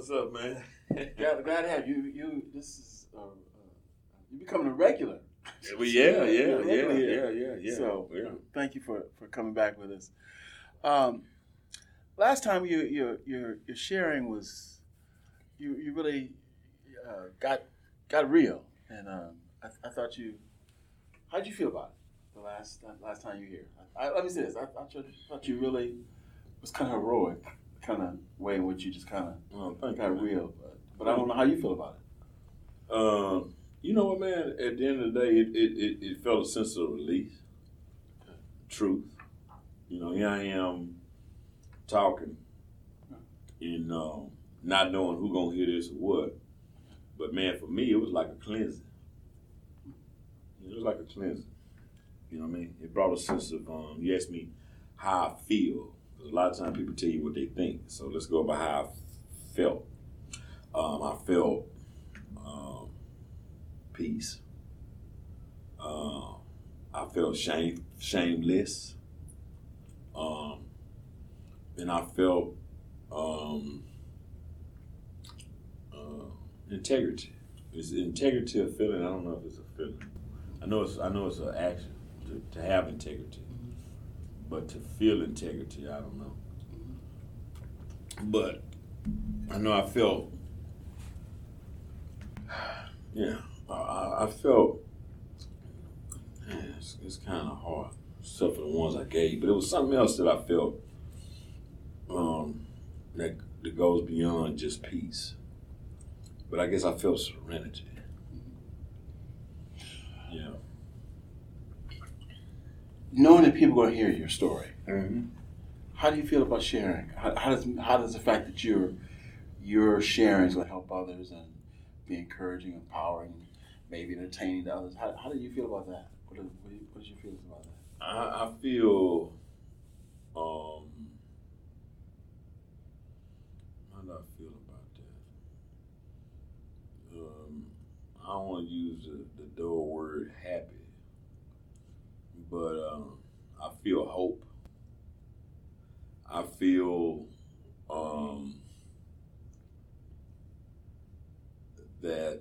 What's up, man? glad, glad to have you. You this is uh, uh, you becoming a regular. well, yeah, yeah, yeah, yeah, yeah, yeah. So yeah. thank you for, for coming back with us. Um, last time you your your your sharing was you you really uh, got got real, and um, I, I thought you. How'd you feel about it the last last time you were here? I, I, let me say this: I, I thought you really was kind of heroic, kind of way in which you just kind of Oh, got you. real. But, but I don't know how you feel about it. Um, you know what, man? At the end of the day, it, it, it, it felt a sense of release, truth. You know, here I am talking and um, not knowing who gonna hear this or what. But man, for me, it was like a cleansing. It was like a cleansing. You know what I mean? It brought a sense of. Um, you asked me how I feel. A lot of times people tell you what they think. So let's go by how I felt. Um, I felt um, peace. Um, I felt shame, shameless. Um, and I felt um, uh, integrity. Is integrity a feeling? I don't know if it's a feeling. I know it's. I know it's an action to, to have integrity, but to feel integrity, I don't know. But I know I felt. Yeah, I- I, felt. Man, it's, it's kind of hard, except for the ones I gave. But it was something else that I felt. Um, that that goes beyond just peace. But I guess I felt serenity. Yeah. Knowing that people are going to hear your story, Mm-hmm. how do you feel about sharing? How, how does how does the fact that you're you're sharing is going to help others and be encouraging, empowering, maybe entertaining to others? How, how do you feel about that? What, are, what, are you, what's your feelings about that? I, I feel. Um, how do I feel about that? Um, I don't want to use the, the dull word happy, but um, I feel hope. I feel um, that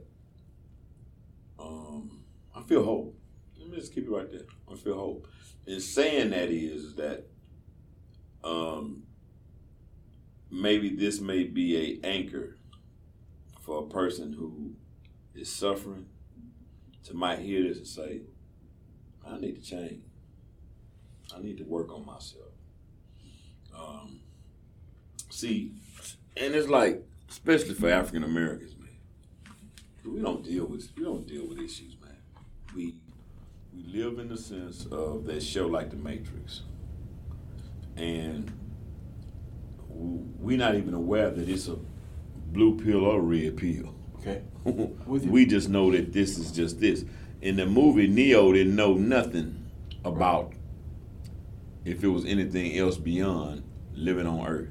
um, I feel hope. Let me just keep it right there. I feel hope. And saying that is that um, maybe this may be a anchor for a person who is suffering to might hear this and say, I need to change. I need to work on myself. Um, see, and it's like, especially for African Americans, man, we don't deal with we don't deal with issues, man. We we live in the sense of that show like The Matrix, and we're not even aware that it's a blue pill or a red pill. Okay. We just know that this is just this. In the movie, Neo didn't know nothing about if it was anything else beyond living on Earth.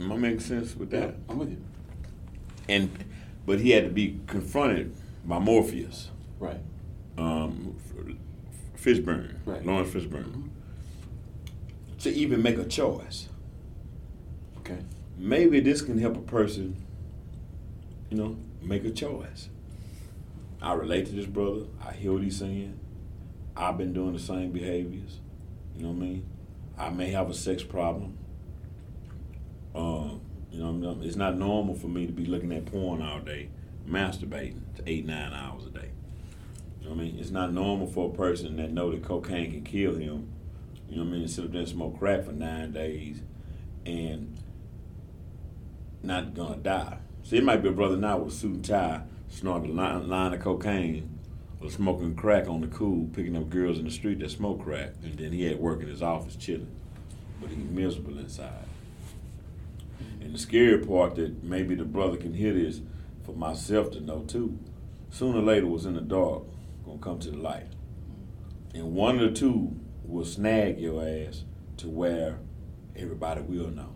Am I making sense with that? I'm with you. And but he had to be confronted by Morpheus, Right. um, Fishburne, Right. Laurence Fishburne, to even make a choice. Okay. maybe this can help a person, you know, make a choice. I relate to this brother. I hear what he's saying. I've been doing the same behaviors. You know what I mean? I may have a sex problem. Um, you know, what I mean? it's not normal for me to be looking at porn all day, masturbating to eight, nine hours a day. You know what I mean? It's not normal for a person that know that cocaine can kill him. You know what I mean? Sit up there and smoke crack for nine days and not gonna die. See, it might be a brother now with suit and tie, snorting a line, of cocaine, or smoking crack on the cool, picking up girls in the street that smoke crack, and then he had work in his office chilling, but he's miserable inside. And the scary part that maybe the brother can hear this for myself to know too. Sooner or later, was in the dark gonna come to the light, and one or two will snag your ass to where everybody will know.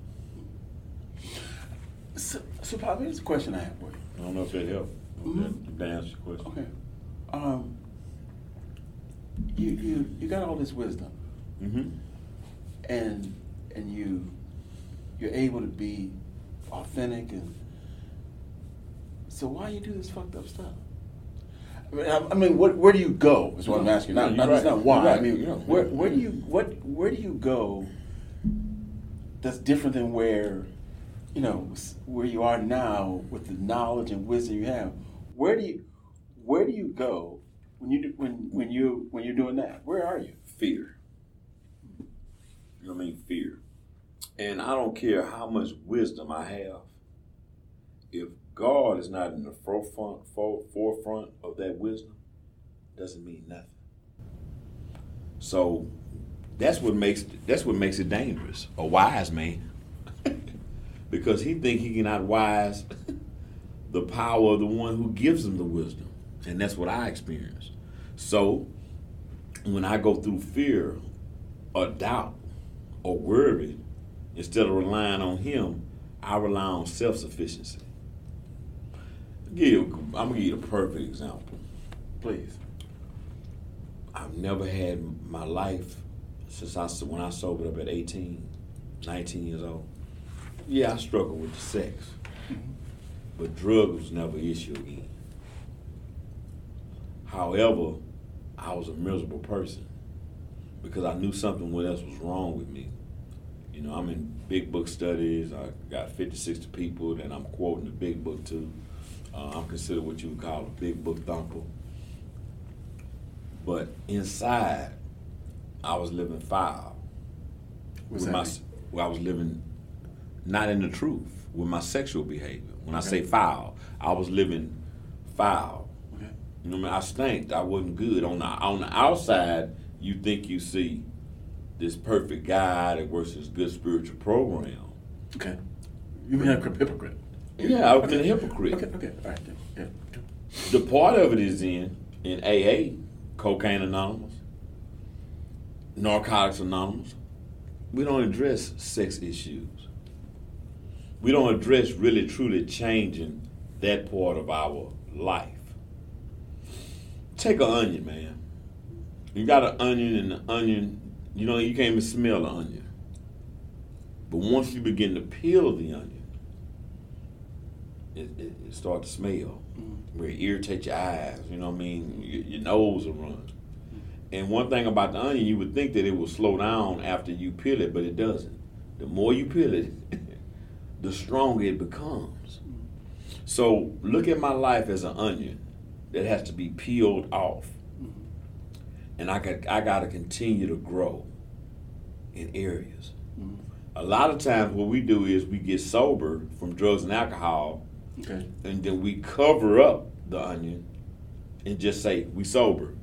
So, so Pop, here's a question I have for you. I don't know if that helped. Mhm. If that answers your question. Okay. Um, you you you got all this wisdom, Mm-hmm. and and you you're able to be authentic and. So why you do this fucked up stuff? I mean, I, I mean what, where do you go? Is what I'm asking. Not, No, not, right. not why. Right. I mean, You're where, where do you what where do you go? That's different than where, you know, where you are now with the knowledge and wisdom you have. Where do you where do you go when you do, when when you when you're doing that? Where are you? fear. You know what I mean? Fear. And I don't care how much wisdom I have. If God is not in the forefront, forefront of that wisdom, doesn't mean nothing. So that's what makes that's what makes it dangerous. A wise man, because he think he can outwise the power of the one who gives them the wisdom, and that's what I experienced. So when I go through fear or doubt or worry, instead of relying on Him, I rely on self sufficiency. Give I'm gonna give you a perfect example. Please. I've never had my life since I when I sobered up at 18, 19 years old. Yeah, I struggled with the sex, mm-hmm. But drugs was never an issue again. However, I was a miserable person because I knew something else was wrong with me. You know, I'm in big book studies. I got 50, 60 people that I'm quoting the big book to. Uh, I'm considered what you would call a big book thumper. But inside, I was living foul. What's with that my, mean? well, I was living not in the truth with my sexual behavior. When I say foul, I was living foul. Okay. You know, what I mean, I stank. I wasn't good on the on the outside. You think you see this perfect guy that works this good spiritual program. Okay. You mean a hypocrite? Yeah, I've been a hypocrite. Okay. Okay. All right. Yeah. The part of it is in in AA, Cocaine Anonymous, Narcotics Anonymous. We don't address sex issues. We don't address really truly changing that part of our life. Take an onion, man. You got an onion, and the onion, you know, you can't even smell the onion. But once you begin to peel the onion, it, it, it starts to smell mm-hmm. where it irritates your eyes. You know what I mean? Your, your nose will run. And one thing about the onion, you would think that it will slow down after you peel it, but it doesn't. The more you peel it, the stronger it becomes. So look at my life as an onion that has to be peeled off, and I got I got to continue to grow in areas. A lot of times, what we do is we get sober from drugs and alcohol, Okay. and then we cover up the onion and just say we sober.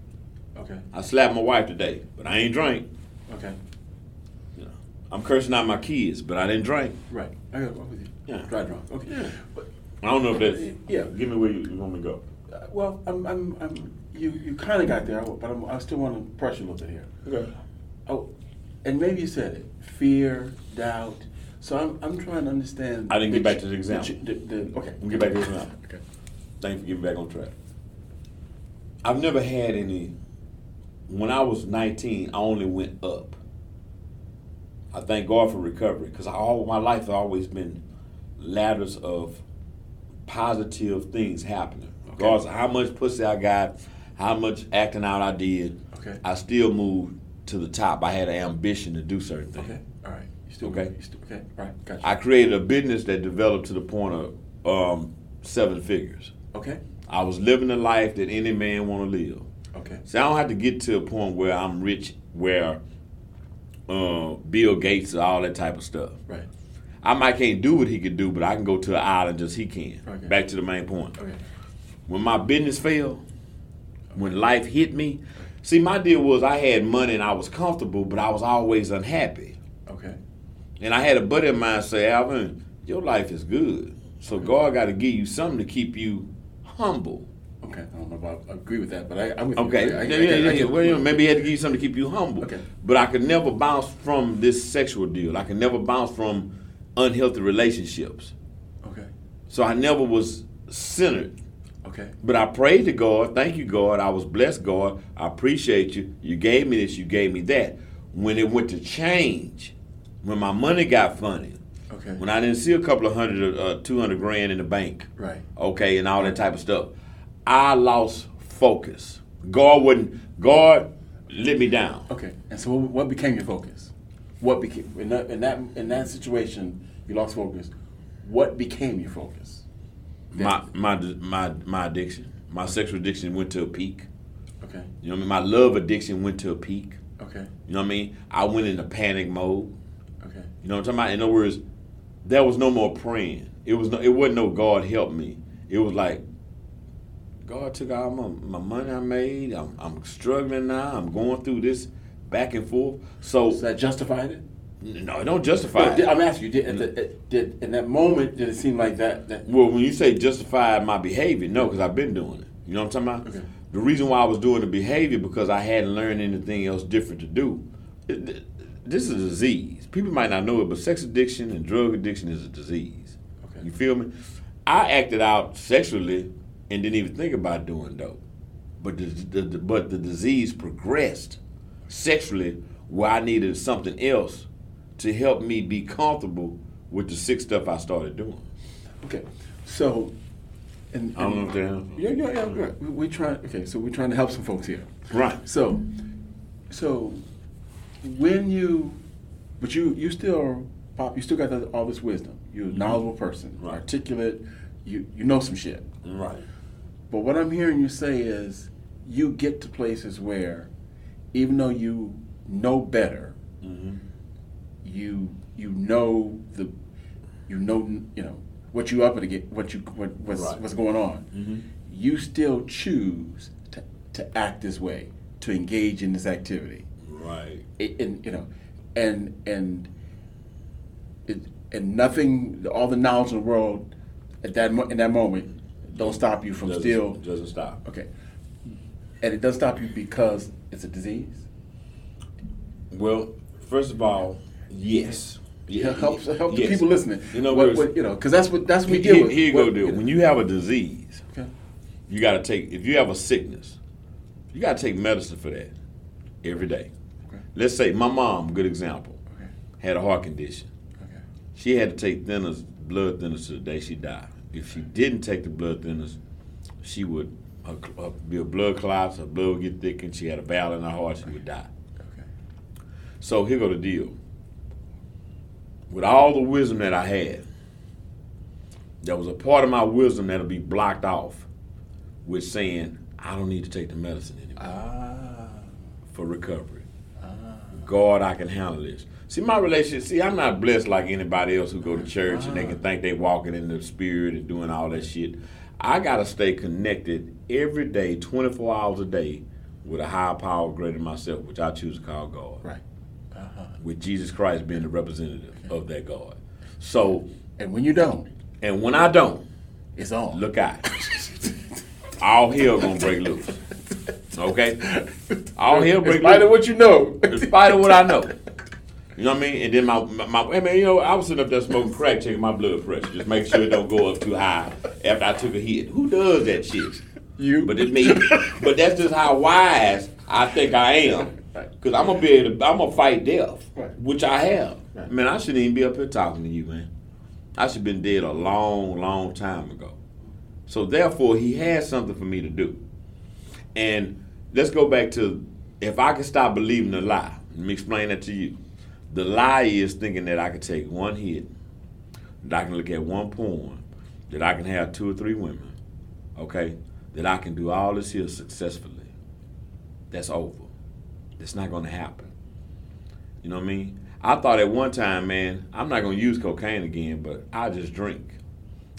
Okay. I slapped my wife today, but I ain't drank. Okay. You know, I'm cursing out my kids, but I didn't drink. Right. I got I'm with. Yeah. Dry drunk. Okay. Yeah. But, I don't know if that's. Yeah. Give me where you, you want me to go. uh, well, I'm, I'm, I'm, you, you kind of got there, but I'm, I still want to press you a little bit here. Okay. Oh, and maybe you said it: fear, doubt. So I'm, I'm trying to understand. I didn't get back to the example. The, the, the, okay. Me get back to the example. Okay. Thank you for getting back on track. I've never had any. When I was 19, I only went up. I thank God for recovery because all my life has always been ladders of positive things happening. Okay. Regardless of how much pussy I got, how much acting out I did, Okay. I still moved to the top. I had an ambition to do certain things. Okay. All right. You still Okay. You still, okay. All right. Gotcha. I created a business that developed to the point of um, seven figures. okay. I was living the life that any man want to live. Okay. So I don't have to get to a point where I'm rich, where uh, Bill Gates and all that type of stuff. Right. I might can't do what he could do, but I can go to the island just he can. Okay. Back to the main point. Okay. When my business failed, when life hit me, see, my deal was I had money and I was comfortable, but I was always unhappy. Okay. And I had a buddy of mine say, Alvin, your life is good. So God got to give you something to keep you humble. Okay. I don't know if I agree with that, but I, I'm with you. Okay, I, I, yeah, I, yeah, I, yeah. Well, you know, maybe he had to give you something to keep you humble. Okay. But I could never bounce from this sexual deal. I could never bounce from unhealthy relationships. Okay. So I never was centered. Okay. But I prayed to God. Thank you, God. I was blessed, God. I appreciate you. You gave me this. You gave me that. When it went to change, when my money got funny, Okay. When I didn't see a couple of hundred, uh, two hundred grand in the bank, Right. okay, and all that type of stuff, I lost focus. God wouldn't. God let me down. Okay. And so, what, what became your focus? What became in that in that in that situation? You lost focus. What became your focus? My my my my addiction, my sexual addiction went to a peak. Okay. You know what I mean? My love addiction went to a peak. Okay. You know what I mean? I went into panic mode. Okay. You know what I'm talking about? In other words, there was no more praying. It was no. It wasn't no God help me. It was like God took all my, my money I made. I'm, I'm struggling now. I'm going through this back and forth. So So that justified it. no, it don't justify. It. I'm asking you. Did, at the, at- did in that moment did it seem like that? That Well, when you say justify my behavior, no, because I've been doing it. You know what I'm talking about? Okay. The reason why I was doing the behavior because I hadn't learned anything else different to do. This is a disease. People might not know it, but sex addiction and drug addiction is a disease. Okay. You feel me? I acted out sexually and didn't even think about doing dope, but the, the, the but the disease progressed sexually where I needed something else to help me be comfortable with the sick stuff I started doing. okay. So. And, I don't know if. Yeah, yeah, yeah. Good. We, we trying. Okay, so we're trying to help some folks here. Right. So, so when you, but you you still pop, you still got that, all this wisdom. You're a mm-hmm. knowledgeable person, Right. articulate. You you know some shit. Right. But what I'm hearing you say is you get to places where, even though you know better, Mm-hmm. you you know the, you know you know what you up against, what you what what's Right. what's going on. Mm-hmm. You still choose to, to act this way, to engage in this activity. Right. it, and you know, and and it, and nothing, all the knowledge in the world at that mo- in that moment don't stop you from Doesn't, still doesn't stop. okay. And it does stop you because it's a disease. Well, first of all, yes. Yeah, help help the people listening. In other What- what- you know, because that's what that's what we here, with. here you What- go, deal. know. When you have a disease, Okay. you got to take. If you have a sickness, you got to take medicine for that every day. Okay. Let's say my mom, good example, Okay. had a heart condition. Okay. She had to take thinners, blood thinners to the day she died. If she didn't take the blood thinners, she would her, her, blood clots, her blood would get thickened. She had a valve in her heart, she would die. Okay. So here go the deal. With all the wisdom that I had, there was a part of my wisdom that'll be blocked off with saying, I don't need to take the medicine anymore Ah. for recovery. Ah. God, I can handle this. See, my relationship, see, I'm not blessed like anybody else who go to church and they can think they walking in the spirit and doing all that shit. I got to stay connected every day, 24 hours a day, with a higher power greater than myself, which I choose to call God. Right. Uh-huh. with Jesus Christ being the representative of that God. So, And when you don't, and when I don't, it's on. look out. All hell gonna break loose. Okay? All hell In break spite of what you know. In spite of what I know. You know what I mean? And then my, my, my I mean, you know, I was sitting up there smoking crack, checking my blood pressure, just make sure it don't go up too high after I took a hit. Who does that shit? You. But it's me. but that's just how wise I think I am. Because I'm gonna be able to, I'm gonna fight death, Right. which I have. Right. Man, I shouldn't even be up here talking to you, man. I should have been dead a long, long time ago. So therefore, he has something for me to do. And let's go back to if I can stop believing a lie. Let me explain that to you. The lie is thinking that I can take one hit, that I can look at one porn, that I can have two or three women, okay, that I can do all this here successfully. That's over. That's not going to happen. You know what I mean? I thought at one time, man, I'm not going to use cocaine again, but I just drink.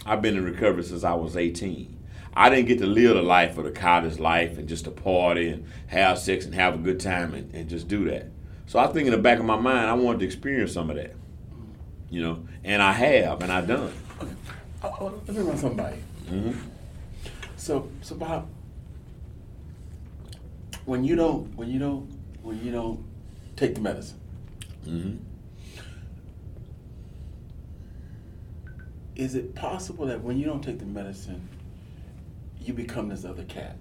I've been in recovery since I was 18. I didn't get to live the life of the college life and just to party and have sex and have a good time and, and just do that. So I think in the back of my mind, I wanted to experience some of that. You know, and I have, and I've done. Oh, oh, let me run something by you. hmm So, so Bob, when you don't, when you don't, when you don't take the medicine, mm-hmm. is it possible that when you don't take the medicine, you become this other cat?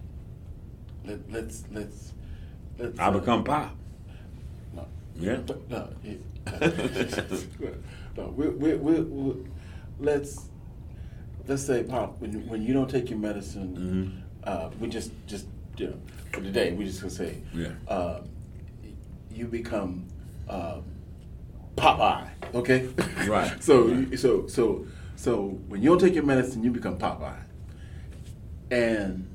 Let, let's let's let's. I uh, become pop. No, Yeah. No, yeah. no we, we, we, let's let's say, Pop, when you, when you don't take your medicine, Mhm. uh, we just just you know, for today, we just gonna say, Yeah. uh, you become uh, Popeye, okay? Right. so Right. so so so when you don't take your medicine, you become Popeye, and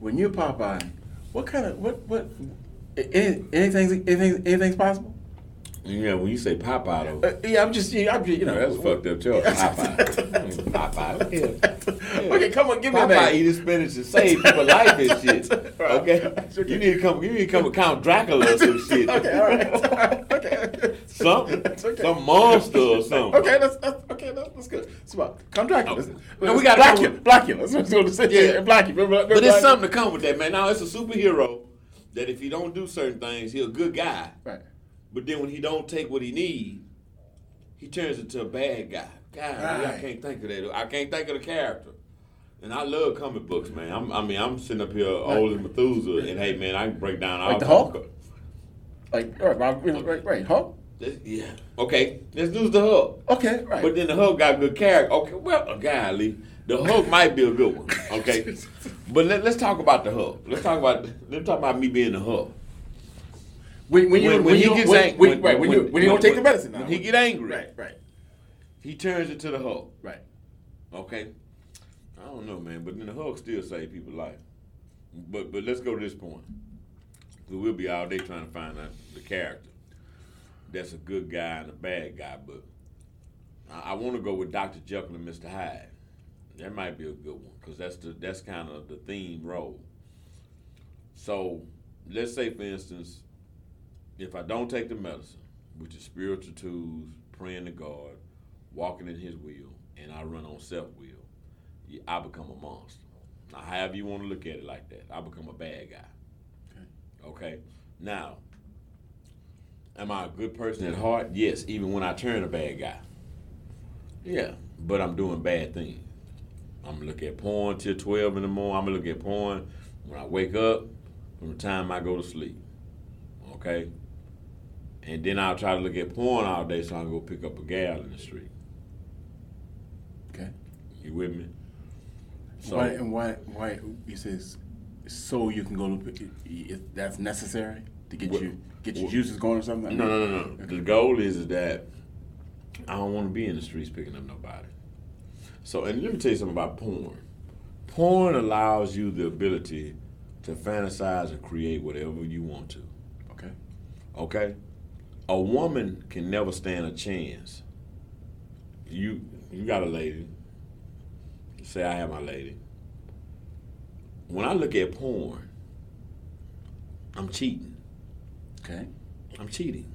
when you're Popeye, what kind of what what anything's anything anything's possible? Yeah, when you say Popeye, though, Uh, yeah, I'm just, yeah, I'm just, you know, that's fucked up too. Popeye. Popeye. Yeah. Okay, come on, give me a Popeye name. eat his spinach and save people life and shit. Right. Okay? Okay. You need to come. You need to come with Count Dracula or some shit. okay, all right. okay. Something. That's okay. Some monster or something. Okay, that's, that's okay. That's, that's good. Smart. Come Dracula. Okay. No, we gotta Blackula. come with- Blackula. That's what I was going to say. Yeah. Yeah, Blackula. Remember, remember But there's Blackula? something to come with that, man. Now it's a superhero that if he don't do certain things, he a good guy. Right. But then when he don't take what he need, he turns into a bad guy. God, I can't think of that. I can't think of the character. And I love comic books, man. I'm, I mean, I'm sitting up here old as Methuselah, and hey, man, I can break down all Like the Hulk? Like, all right, know, right, right. Hulk. Yeah. Okay. Let's do the Hulk. Okay, right. But then the Hulk got good character. Okay. Well, golly, the Hulk might be a good one. Okay. but let, let's talk about the Hulk. Let's talk about let's talk about me being the Hulk. when, when you When- when, when you he gets when, ang- when, when- right when, you when- when you don't take the medicine now. when he get angry. Right, right, He turns into the Hulk, right. Okay. I don't know, man, but then the Hulk still save people's life. But but let's go to this point. we'll be all day trying to find out the character. That's a good guy and a bad guy, but I, I want to go with Dr. Jekyll and Mr. Hyde. That might be a good one because that's the that's kind of the theme role. So let's say, for instance, if I don't take the medicine, which is spiritual tools, praying to God, walking in His will, and I run on self will, I become a monster. Now, however you want to look at it like that, I become a bad guy. Okay. Okay. Now, am I a good person at heart? Yes, even when I turn a bad guy. Yeah, but I'm doing bad things. I'm gonna look at porn till 12 in the morning. I'm gonna look at porn when I wake up, from the time I go to sleep. Okay? And then I'll try to look at porn all day so I can go pick up a gal in the street. Okay. You with me? So, why and why why you says so you can go to if that's necessary to get What- you get your what- juices going or something? No, no, no, no. The goal is, is that I don't want to be in the streets picking up nobody. So, and let me tell you something about porn. Porn allows you the ability to fantasize and create whatever you want to. Okay. Okay? A woman can never stand a chance. You you got a lady. Say I have my lady. When I look at porn, I'm cheating. Okay. I'm cheating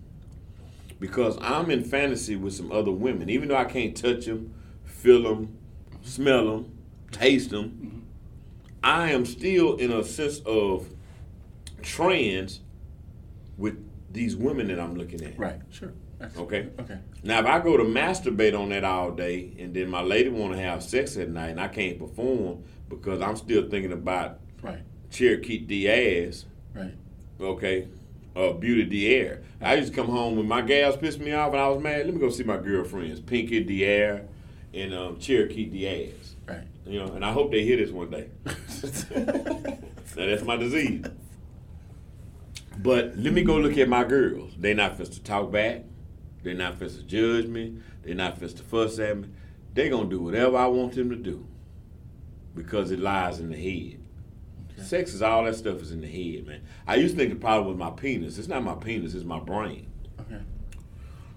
because I'm in fantasy with some other women, even though I can't touch them, feel them, smell them, taste them. I am still in a sense of trance with these women that I'm looking at. Right. Sure. Okay. Okay. Now, if I go to masturbate on that all day, and then my lady want to have sex at night, and I can't perform because I'm still thinking about Right. Cherokee Diaz, Right. okay, uh, Beauty Dier. I used to come home when my gals pissed me off and I was mad. Let me go see my girlfriends, Pinky Dier and um, Cherokee Diaz. Right. You know, and I hope they hear this one day. now that's my disease. But let me go look at my girls. They not supposed to talk back. They not supposed to judge me. They not supposed to fuss at me. They gonna do whatever I want them to do because it lies in the head. Sex is all that stuff is in the head, man. I used to think the problem was my penis. It's not my penis, it's my brain. Okay.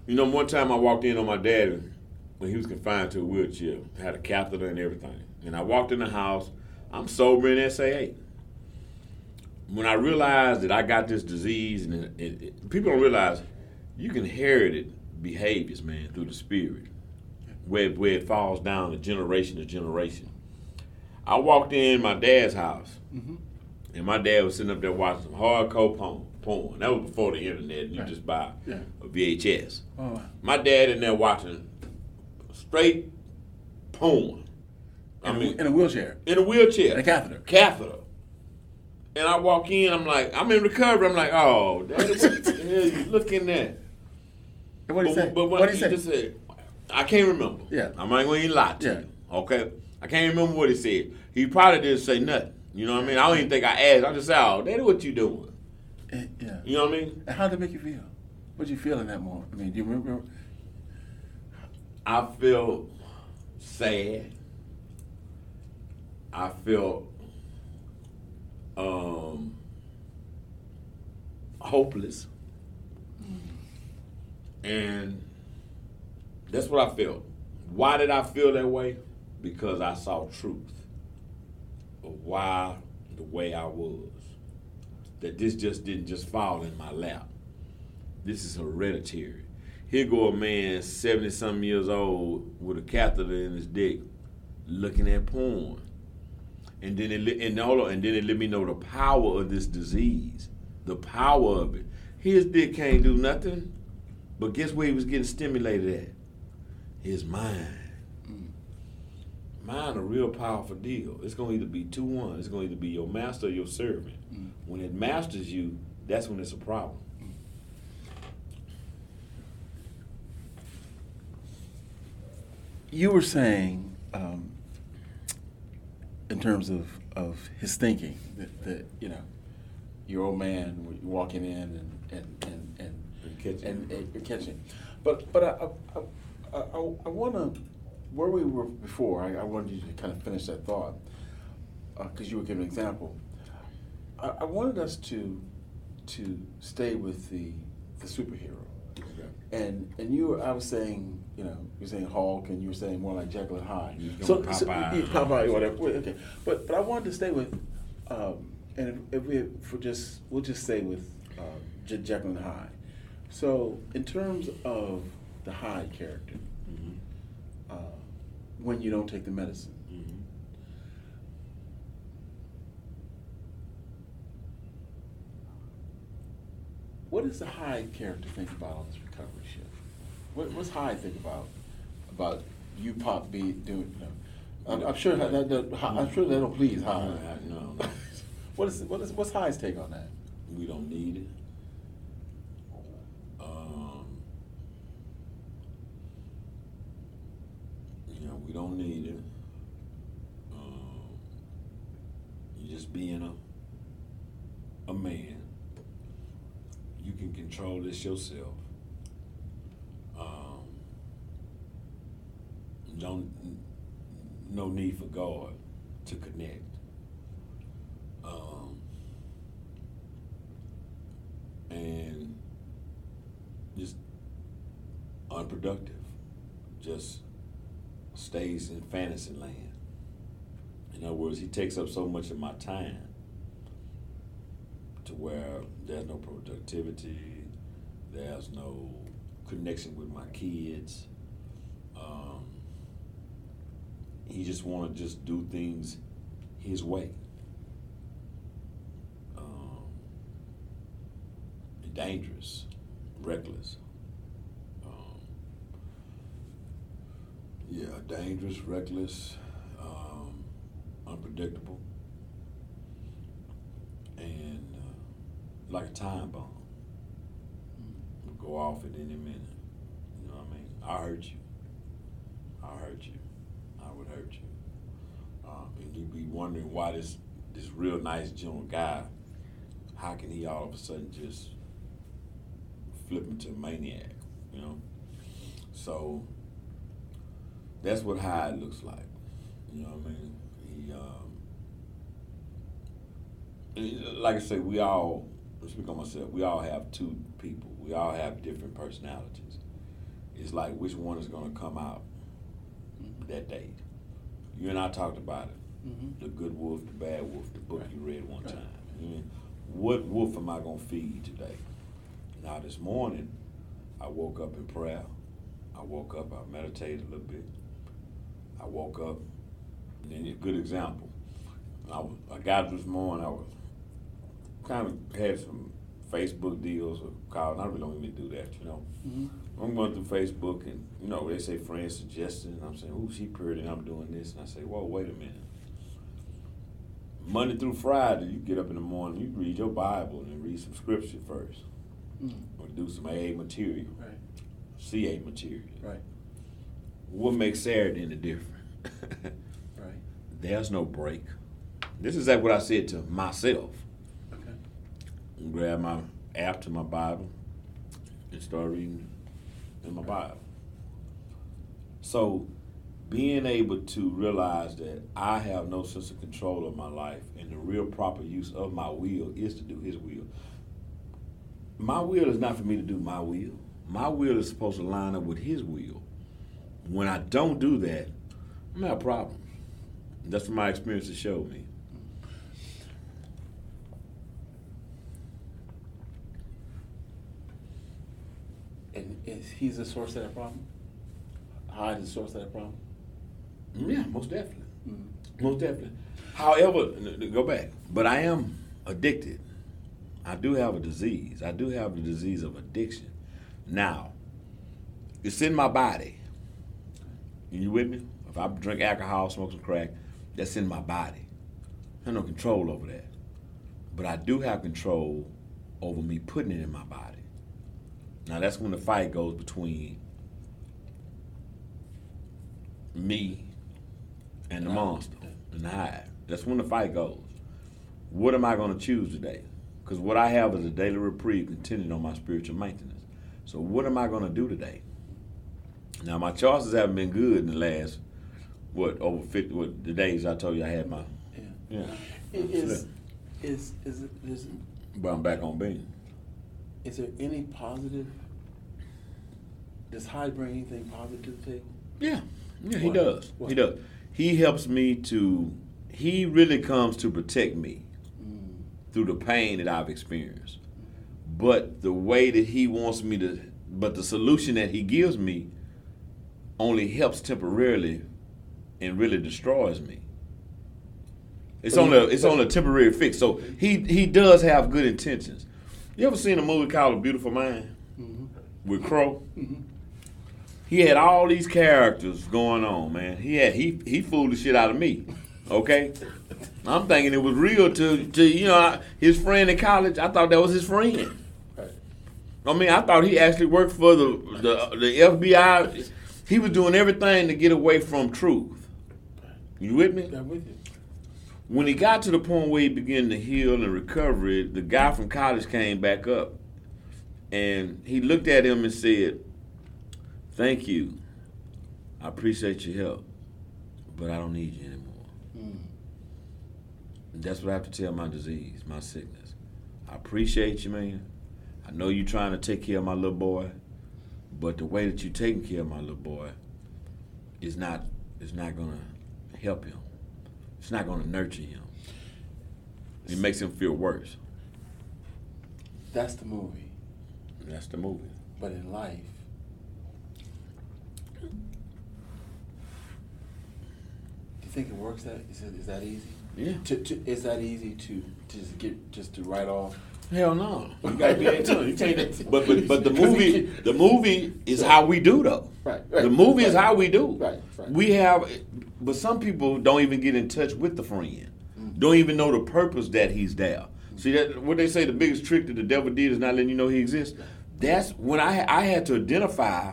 You know, one time I walked in on my dad when he was confined to a wheelchair, had a catheter and everything. And I walked in the house, I'm sober in SAA. When I realized that I got this disease, and it, it, it- people don't realize you can inherit it behaviors, man, through the spirit, where, where it falls down to generation to generation. I walked in my dad's house, mm-hmm. and my dad was sitting up there watching some hardcore porn. porn. That was before the internet. and You Right. just buy Yeah. a VHS. Oh. My dad in there watching straight porn. I In, a, mean, in a wheelchair. in a wheelchair, In a catheter. catheter. And I walk in, I'm like, I'm in recovery. I'm like, oh, daddy, what, hell you looking at? And What did he say? But, what did he say? just said, I can't remember. Yeah. I'm not going to lie to Yeah. you. Okay? I can't remember what he said. He probably didn't say nothing. You know what I mean? I don't even think I asked. I just said, oh, Daddy, what you doing? Eh, yeah. You know what I mean? And how did it make you feel? What did you feel in that moment? I mean, do you remember? I feel sad. I feel um, hopeless. And that's what I felt. Why did I feel that way? Because I saw truth why the way I was. That this just didn't just fall in my lap. This is hereditary. Here go a man, 70 something years old, with a catheter in his dick, looking at porn. And then it let- and hold on, and then it let me know the power of this disease. The power of it. His dick can't do nothing. But guess where he was getting stimulated at? His mind. Mm. Mind a real powerful deal. It's gonna either be two one. It's gonna either be your master or your servant. Mm. When it masters you, that's when it's a problem. You were saying, um, in terms of, of his thinking, that, that you know, your old man walking in and and and and, And catching. and, and you're catching. But but I I, I, I, I want to where we were before. I, I wanted you to kind of finish that thought because you were giving an example. I, I wanted us to to stay with the the superhero. And and you were, I was saying, you know, you're saying Hulk, and you were saying more like Jekyll and Hyde. So, going so Popeye. Popeye, whatever. Okay, but but I wanted to stay with, um, and if, we for just we'll just stay with uh, Je- Jekyll and Hyde. So in terms of the Hyde character, Mhm. uh, when you don't take the medicine, Mhm. what does the Hyde character think about on this recovery shift? What, what's Hyde think about about you pop be doing? You know, I'm, I'm sure that, that, that I'm sure that'll please Hyde. No. what is what is what's Hyde's take on that? We don't need it. Um, you know, we don't need it. Um, you just being a a man. You can yourself. Um, don't no need for God to connect. Um, and just unproductive. Just stays in fantasy land. In other words, he takes up so much of my time to where there's no productivity, there's no connection with my kids. Um, he just want to just do things his way. Um, dangerous, reckless. Um, yeah, dangerous, reckless, um, unpredictable, and uh, like a time bomb. Go off at any minute. You know what I mean? I hurt you. I hurt you. I would hurt you. Um, and you'd be wondering why this this real nice, gentle guy, how can he all of a sudden just flip into a maniac? You know. So that's what Hyde looks like. You know what I mean? He, um, like I say, we all, speak on myself, we all have two people. We all have different personalities. It's like which one is going to come out that day. You and I talked about it. Mm-hmm. The good wolf, the bad wolf, the book Right. you read one Right. time. Mean, what wolf am I going to feed today? Now, this morning, I woke up in prayer. I woke up, I meditated a little bit. I woke up, and then a good example. I, was, I got up this morning, I was kind of had some Facebook deals or and I really don't even do that, you know. Mm-hmm. I'm going through Facebook, and you know they say friends suggesting, and I'm saying, "Oh, she pretty," and I'm doing this, and I say, "Whoa, wait a minute." Monday through Friday, you get up in the morning, you read your Bible and read some scripture first. Mm. or do some AA material, Right. CA material. Right. What makes Saturday any different? Right. There's no break. This is like what I said to myself. Okay. Grab my app to my Bible and start reading in my Bible. So, being able to realize that I have no sense of control of my life and the real proper use of my will is to do His will. My will is not for me to do my will. My will is supposed to line up with His will. When I don't do that, I'm gonna have problems. That's what my experience has showed me. And is he's the source of that problem? Hyde is the source of that problem? Yeah, most definitely. Mm. Most definitely. However, go back. But I am addicted. I do have a disease. I do have the disease of addiction. Now, it's in my body. You with me? If I drink alcohol, smoke some crack, that's in my body. I have no control over that. But I do have control over me putting it in my body. Now that's when the fight goes between me and the monster and the Hyde. That's when the fight goes. What am I going to choose today? Because what I have is a daily reprieve contingent on my spiritual maintenance. So what am I going to do today? Now my choices haven't been good in the last what over fifty what the days I told you I had my Yeah. yeah. I- Is, is, is, is, But I'm back on being. Is there any positive? Does Hyde bring anything positive to the table? Yeah, yeah, he What? does. What? He does. He helps me to. He really comes to protect me Mm. through the pain that I've experienced. But the way that he wants me to, but the solution that he gives me only helps temporarily and really destroys me. It's But on he- a it's on a temporary fix. So he he does have good intentions. You ever seen a movie called A Beautiful Mind Mhm. with Crowe? Mhm. He had all these characters going on, man. He had he he fooled the shit out of me. Okay, I'm thinking it was real to to you know his friend in college. I thought that was his friend. I mean, I thought he actually worked for the the, the FBI. He was doing everything to get away from truth. You with me? I'm with you. When he got to the point where he began to heal and recover, the guy from college came back up, and he looked at him and said, "Thank you. I appreciate your help, but I don't need you anymore." Mm. That's what I have to tell my disease, my sickness. I appreciate you, man. I know you're trying to take care of my little boy, but the way that you're taking care of my little boy is not is not gonna help him. It's not gonna nurture him. It makes him feel worse. That's the movie. That's the movie. But in life, do you think it works that is, it, is that easy? Yeah. To, to, is that easy to, to just get just to write off? Hell no. You gotta be into it. You can't. But but but the movie the movie is how we do though. Right, right, The movie is how we do. Right, right. We have, but some people don't even get in touch with the friend. Mm. Don't even know the purpose that he's there. Mm. See that what they say the biggest trick that the devil did is not letting you know he exists. That's when I I had to identify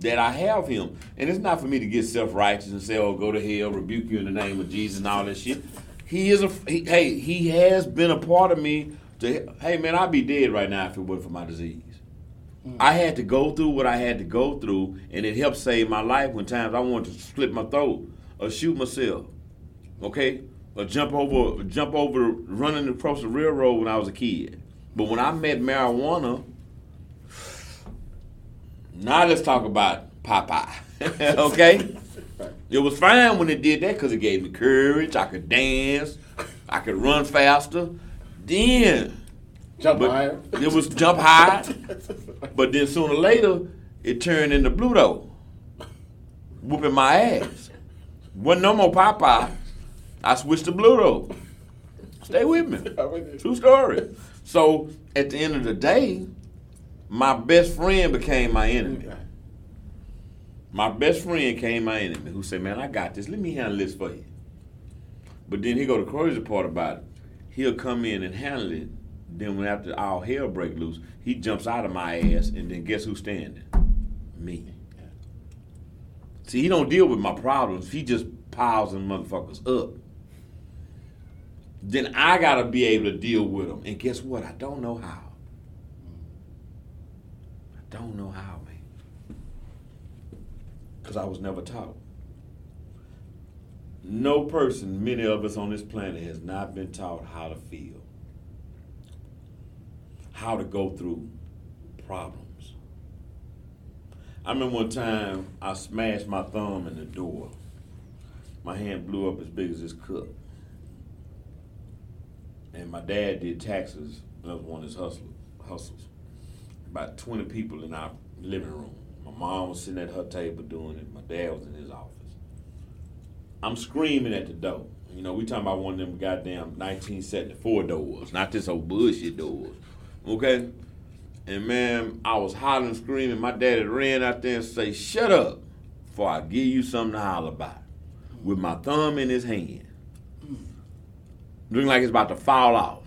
that I have him, and it's not for me to get self righteous and say, "Oh, go to hell, rebuke you in the name of Jesus," and all that shit. He is a he, hey, he has been a part of me. To hey man, I'd be dead right now if it wasn't for my disease. Mm. I had to go through what I had to go through, and it helped save my life when times I wanted to split my throat or shoot myself. Okay, or jump over, jump over, running across the railroad when I was a kid. But when I met marijuana, now let's talk about Popeye. okay, it was fine when it did that because it gave me courage. I could dance, I could run faster. Then Jump higher. It was jump high, but then sooner or later it turned into Bluto, whooping my ass. Wasn't no more Popeye. I switched to Bluto. Stay with me. I'm with you. True story. So at the end of the day, my best friend became my enemy. My best friend came my enemy who said, Man, I got this. Let me handle this for you. But then he go the crazy part about it. He'll come in and handle it Then when after all hell break loose, he jumps out of my ass, and then guess who's standing? Me. See, he don't deal with my problems. He just piles them motherfuckers up. Then I gotta be able to deal with them. And guess what? I don't know how. I don't know how, man. Because I was never taught. No person, many of us on this planet, has not been taught how to feel, how to go through problems. I remember one time I smashed my thumb in the door. My hand blew up as big as this cup. And my dad did taxes. Was one of his hustle, hustles. About 20 people in our living room. My mom was sitting at her table doing it. My dad was in his office. I'm screaming at the door. You know, we talking about one of them goddamn 1974 doors, not this old bullshit doors. Okay? And man, I was hollering, screaming. My daddy ran out there and say, shut up before I give you something to holler about. With my thumb in his hand. Looking like it's about to fall off.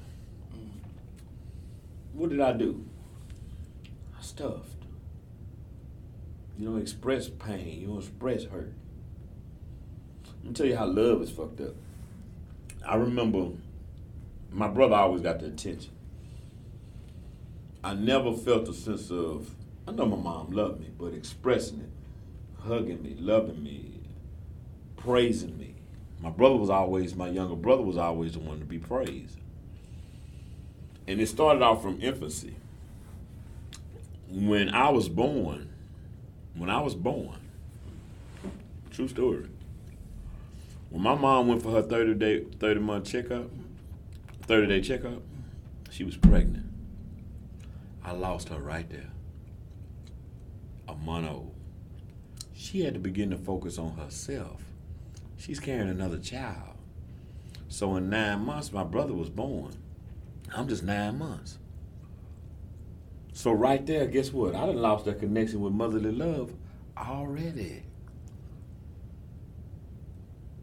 What did I do? I stuffed. You don't express pain. You don't express hurt. Let me tell you how love is fucked up. I remember my brother always got the attention. I never felt a sense of, I know my mom loved me, but expressing it, hugging me, loving me, praising me. My brother was always, my younger brother was always the one to be praised. And it started off from infancy. When I was born, when I was born, true story. When my mom went for her 30 day, 30 month checkup, 30 day checkup, she was pregnant. I lost her right there. A month old. She had to begin to focus on herself. She's carrying another child. So in nine months, my brother was born. I'm just nine months. So right there, guess what? I done lost that connection with motherly love already.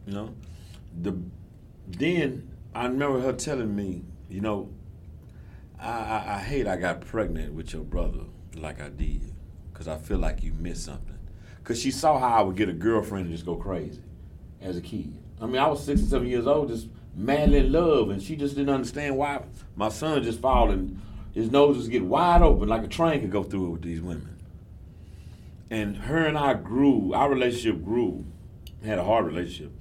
You know, the then I remember her telling me, you know, I, I, I hate I got pregnant with your brother like I did, cause I feel like you missed something. Cause she saw how I would get a girlfriend and just go crazy as a kid. I mean, I was six or seven years old, just madly in love, and she just didn't understand why my son just falling, his nose just get wide open like a train could go through it with these women. And her and I grew, our relationship grew, had a hard relationship,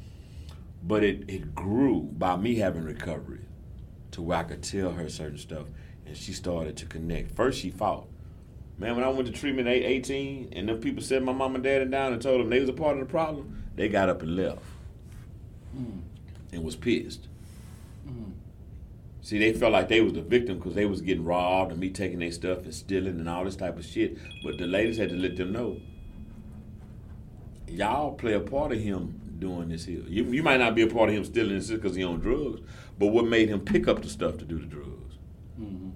but it, it grew by me having recovery to where I could tell her certain stuff, and she started to connect. First, she fought. Man, when I went to treatment at 18, and them people set my mom and daddy down and told them they was a part of the problem, they got up and left Mm. and was pissed. Mm. See, they felt like they was the victim because they was getting robbed and me taking their stuff and stealing and all this type of shit. But the ladies had to let them know, y'all play a part of him doing this here. You, you might not be a part of him stealing this because he on drugs, but what made him pick up the stuff to do the drugs? Mm.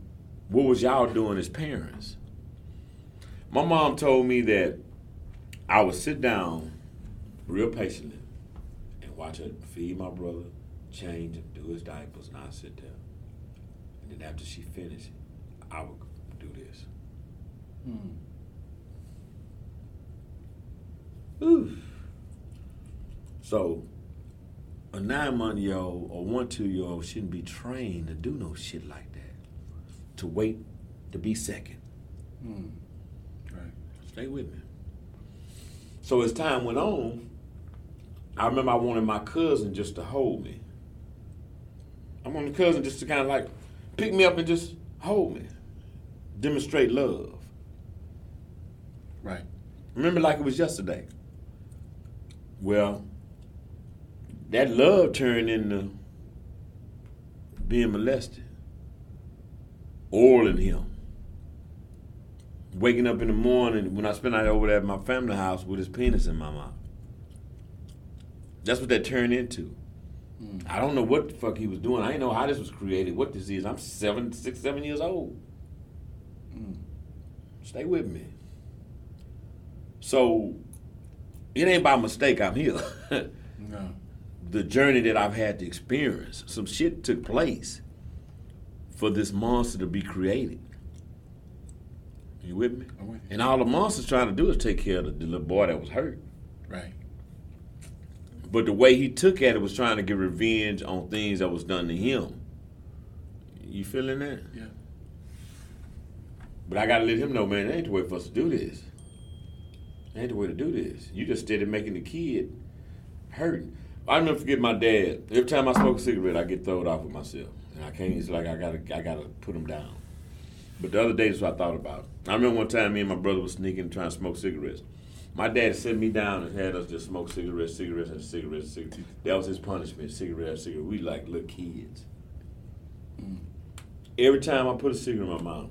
What was y'all doing as parents? My mom told me that I would sit down real patiently and watch her feed my brother, change him, do his diapers, and I'd sit there. And then after she finished, I would do this. Mm. Oof. So, a nine month year old or one two year old shouldn't be trained to do no shit like that. To wait to be second. Mm. Right. Stay with me. So as time went on, I remember I wanted my cousin just to hold me. I wanted the cousin just to kind of like pick me up and just hold me, demonstrate love. Right. Remember like it was yesterday. Well, that love turned into being molested, oiling him. Waking up in the morning when I spent night over there at my family house with his penis in my mouth. That's what that turned into. Mm. I don't know what the fuck he was doing. I didn't know how this was created, what this is. I'm seven, six, seven years old. Mm. Stay with me. So it ain't by mistake I'm here. No. The journey that I've had to experience, some shit took place for this monster to be created. You with me? With. And all the monster's trying to do is take care of the, the little boy that was hurt. Right. But the way he took at it was trying to get revenge on things that was done to him. You feeling that? Yeah. But I gotta let him know, man, it ain't the way for us to do this. It ain't the way to do this. You just steady making the kid hurt. I'll never forget my dad. Every time I smoke a cigarette, I get thrown off with myself. And I can't, it's like I gotta, I gotta put him down. But the other day, that's what I thought about. I remember one time me and my brother was sneaking trying to smoke cigarettes. My dad set me down and had us just smoke cigarettes, cigarettes, and cigarettes, cigarettes. That was his punishment, cigarette, cigarette. We like little kids. Mm. Every time I put a cigarette in my mouth,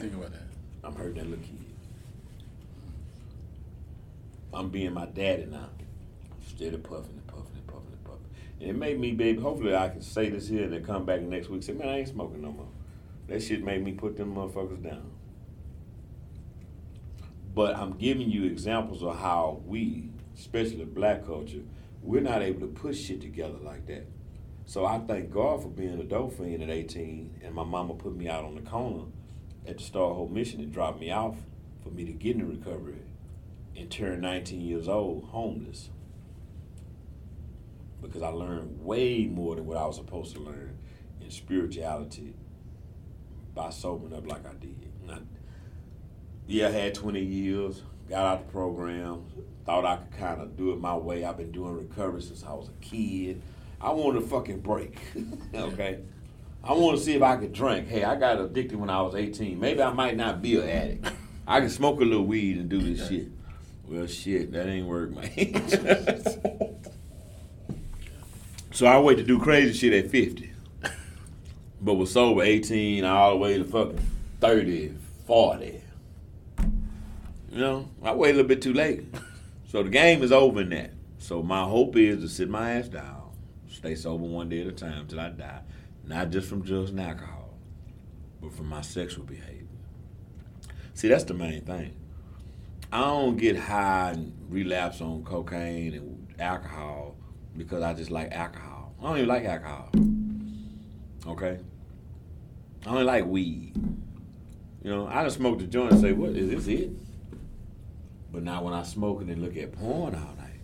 Think about that. I'm hurting that little kid. I'm being my daddy now. Steady puffing and puffing and puffing and puffing. And it made me, baby, hopefully I can say this here and then come back next week and say, man, I ain't smoking no more. That shit made me put them motherfuckers down. But I'm giving you examples of how we, especially black culture, we're not able to put shit together like that. So I thank God for being a dope fiend at 18, and my mama put me out on the corner at the Star Hope Mission and dropped me off for me to get in recovery and turn 19 years old homeless. Because I learned way more than what I was supposed to learn in spirituality by sobering up like I did. I, yeah, I had 20 years, got out the program, thought I could kind of do it my way. I've been doing recovery since I was a kid. I wanted a fucking break, okay? I want to see if I could drink. Hey, I got addicted when I was 18. Maybe I might not be an addict. I can smoke a little weed and do this shit. Well, shit, that ain't work, man. so I wait to do crazy shit at 50. But was sober 18 all the way to fucking 30, 40. You know, I wait a little bit too late. So the game is over in that. So my hope is to sit my ass down, stay sober one day at a time till I die. Not just from drugs and alcohol, but from my sexual behavior. See, that's the main thing. I don't get high and relapse on cocaine and alcohol because I just like alcohol. I don't even like alcohol. Okay? I only like weed. You know, I just smoke the joint and say, what, is this it? But now when I smoke and then look at porn all night,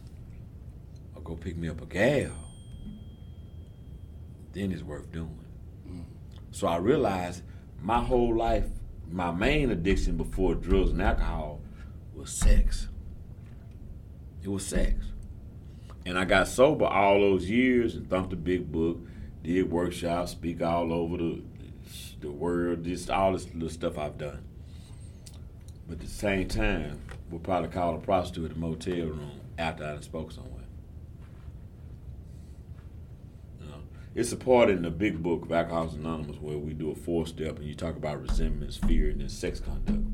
or go pick me up a gal, then it's worth doing. Mm. So I realized my whole life, my main addiction before drugs and alcohol was sex. It was sex. And I got sober all those years and thumped a big book, did workshops, speak all over the the world, just all this little stuff I've done. But at the same time, we'll probably call a prostitute at a motel room after I done spoke somewhere. You know, it's a part in the big book of Alcoholics Anonymous where we do a four step and you talk about resentments, fear, and then sex conduct.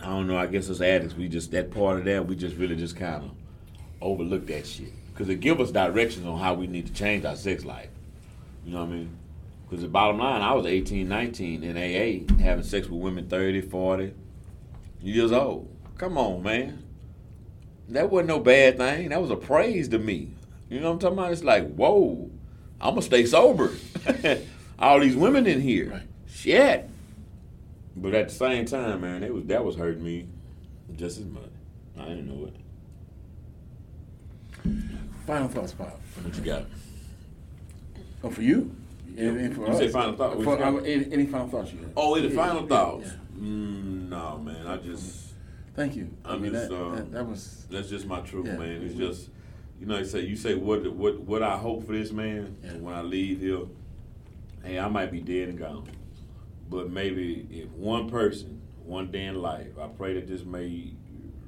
I don't know. I guess as addicts, we just that part of that we just really just kind of overlook that shit because it give us directions on how we need to change our sex life. You know what I mean? Because the bottom line, I was 18, 19 in AA, having sex with women 30, 40 years old. Come on, man. That wasn't no bad thing. That was a praise to me. You know what I'm talking about? It's like, whoa, I'm gonna stay sober. All these women in here, Right. shit. But at the same time, man, it was that was hurting me just as much. I didn't know it. Final thoughts, Bob. What you got? Oh, for you? And, and for You say final thought. For, um, any, any final thoughts you have? Oh, any Yeah, final yeah, thoughts? yeah. Mm, no, man. I just Thank you. I mean, just, that, um, that, that was. that's just my truth, man. It's just you know, you say you say what what what I hope for this man when I leave here. Hey, I might be dead and gone, but maybe if one person, one day in life, I pray that this may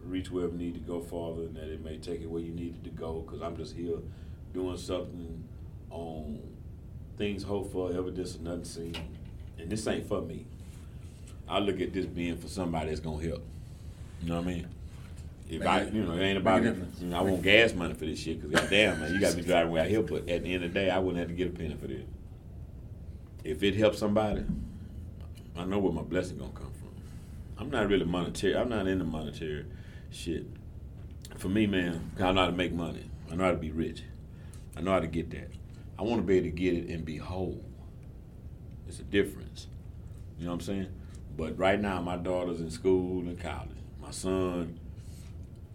reach where it need to go farther, and that it may take it where you needed to go. Because I'm just here doing something on things hoped for, evidence of nothing seen, and this ain't for me. I look at this being for somebody that's gonna help. You know what I mean? If Make I, you know, it ain't about you know, I want gas money for this shit because goddamn, man, you got me driving way out here. But at the end of the day, I wouldn't have to get a penny for this. If it helps somebody, I know where my blessing gonna come from. I'm not really monetary. I'm not into monetary shit. For me, man, I know how to make money. I know how to be rich. I know how to get that. I want to be able to get it and be whole. It's a difference. You know what I'm saying? But right now, my daughter's in school and college. My son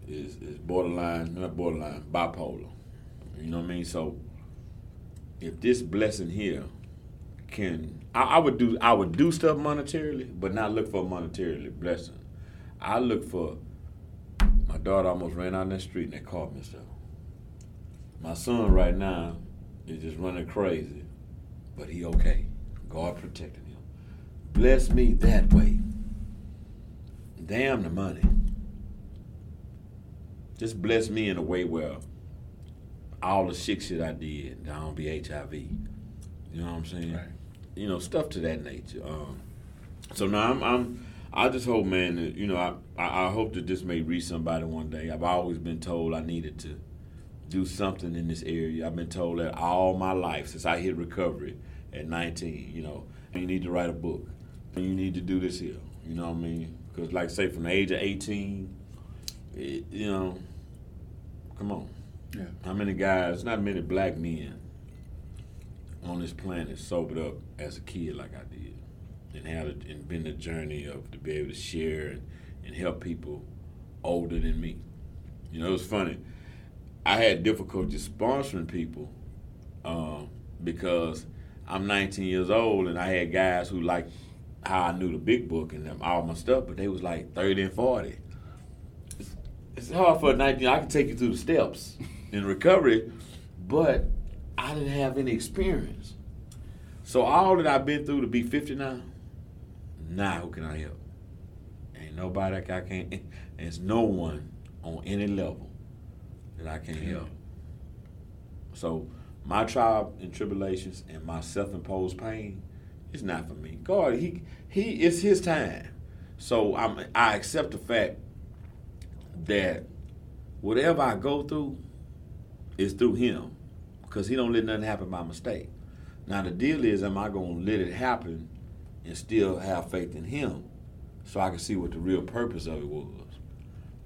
is is borderline, not borderline, bipolar. You know what I mean? So if this blessing here can, I, I would do, I would do stuff monetarily, but not look for a monetarily blessing. I look for. My daughter almost ran out in the street and they caught me so. My son right now is just running crazy, but he okay. God protecting him. Bless me that way. Damn the money. Just bless me in a way where all the sick shit I did, I don't be HIV. You know what I'm saying? Right. You know, stuff to that nature. Um, so now I'm, I'm I just hope, man, that, you know, I, I, I hope that this may reach somebody one day. I've always been told I needed to do something in this area. I've been told that all my life since I hit recovery at 19. You know, you need to write a book. You need to do this here. You know what I mean? Because, like, say, from the age of 18, it, you know, come on. Yeah. How many guys, not many black men on this planet sobered up as a kid like I did and had a, and been the journey of to be able to share and, and help people older than me. You know, it was funny. I had difficulty sponsoring people um, because I'm 19 years old and I had guys who liked how I knew the big book and them, all my stuff, but they was like 30 and 40. It's, it's hard for a 19. I can take you through the steps in recovery, but I didn't have any experience. So all that I've been through to be 50 now, now who can I help? Nobody I can't. There's no one on any level that I can't help. So my trial and tribulations and my self-imposed pain is not for me. God, he he it's his time. So I'm I accept the fact that whatever I go through is through him because he don't let nothing happen by mistake. Now the deal is, am I going to let it happen and still have faith in him so I can see what the real purpose of it was,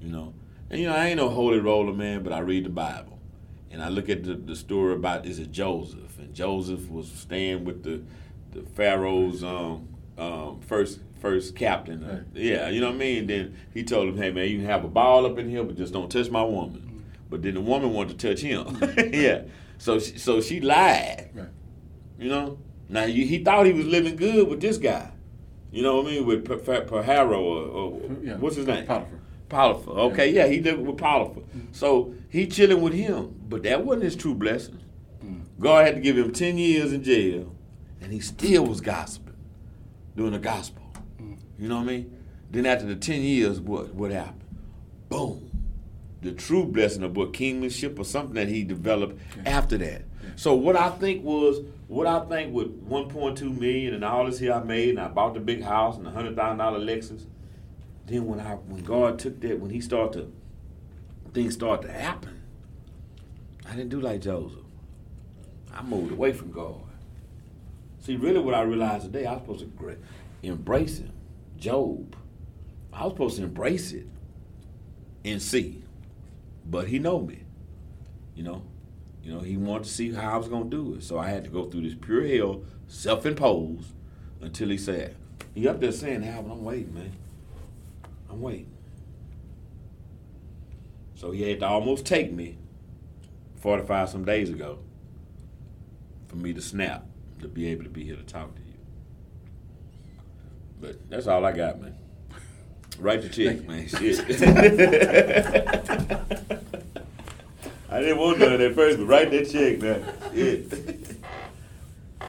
you know? And you know, I ain't no holy roller man, but I read the Bible. And I look at the, the story about is it Joseph, and Joseph was staying with the the Pharaoh's um, um, first first captain. Uh, yeah, you know what I mean. Then he told him, "Hey man, you can have a ball up in here, but just don't touch my woman." But then the woman wanted to touch him. yeah, so she, so she lied. Right. You know. Now he thought he was living good with this guy. You know what I mean? With P- P- Paharo or, or Yeah. what's his name? Potiphar. Potiphar. Okay, yeah, he lived with Potiphar. Mm-hmm. So he chilling with him, but that wasn't his true blessing. Mm-hmm. God had to give him ten years in jail, and he still was gossiping, doing the gospel. Mm-hmm. You know what I mean? Then after the ten years, what what happened? Boom. The true blessing of what kingmanship or something that he developed after that. So what I think was what I think with 1.2 million and all this here I made, and I bought the big house and the hundred thousand dollar Lexus. Then when I when God took that, when He started to things started to happen, I didn't do like Joseph. I moved away from God. See, really, what I realized today, I was supposed to embrace Him. Job, I was supposed to embrace it and see, but He know me. You know, you know, He wanted to see how I was gonna do it, so I had to go through this pure hell, self-imposed, until He said, "He up there saying, Alvin, I'm waiting, man. I'm waiting." So He had to almost take me 45 some days ago for me to snap to be able to be here to talk to you. But that's all I got, man. Write the check, man. Shit. I didn't want none at first, but write that check, man. Yeah.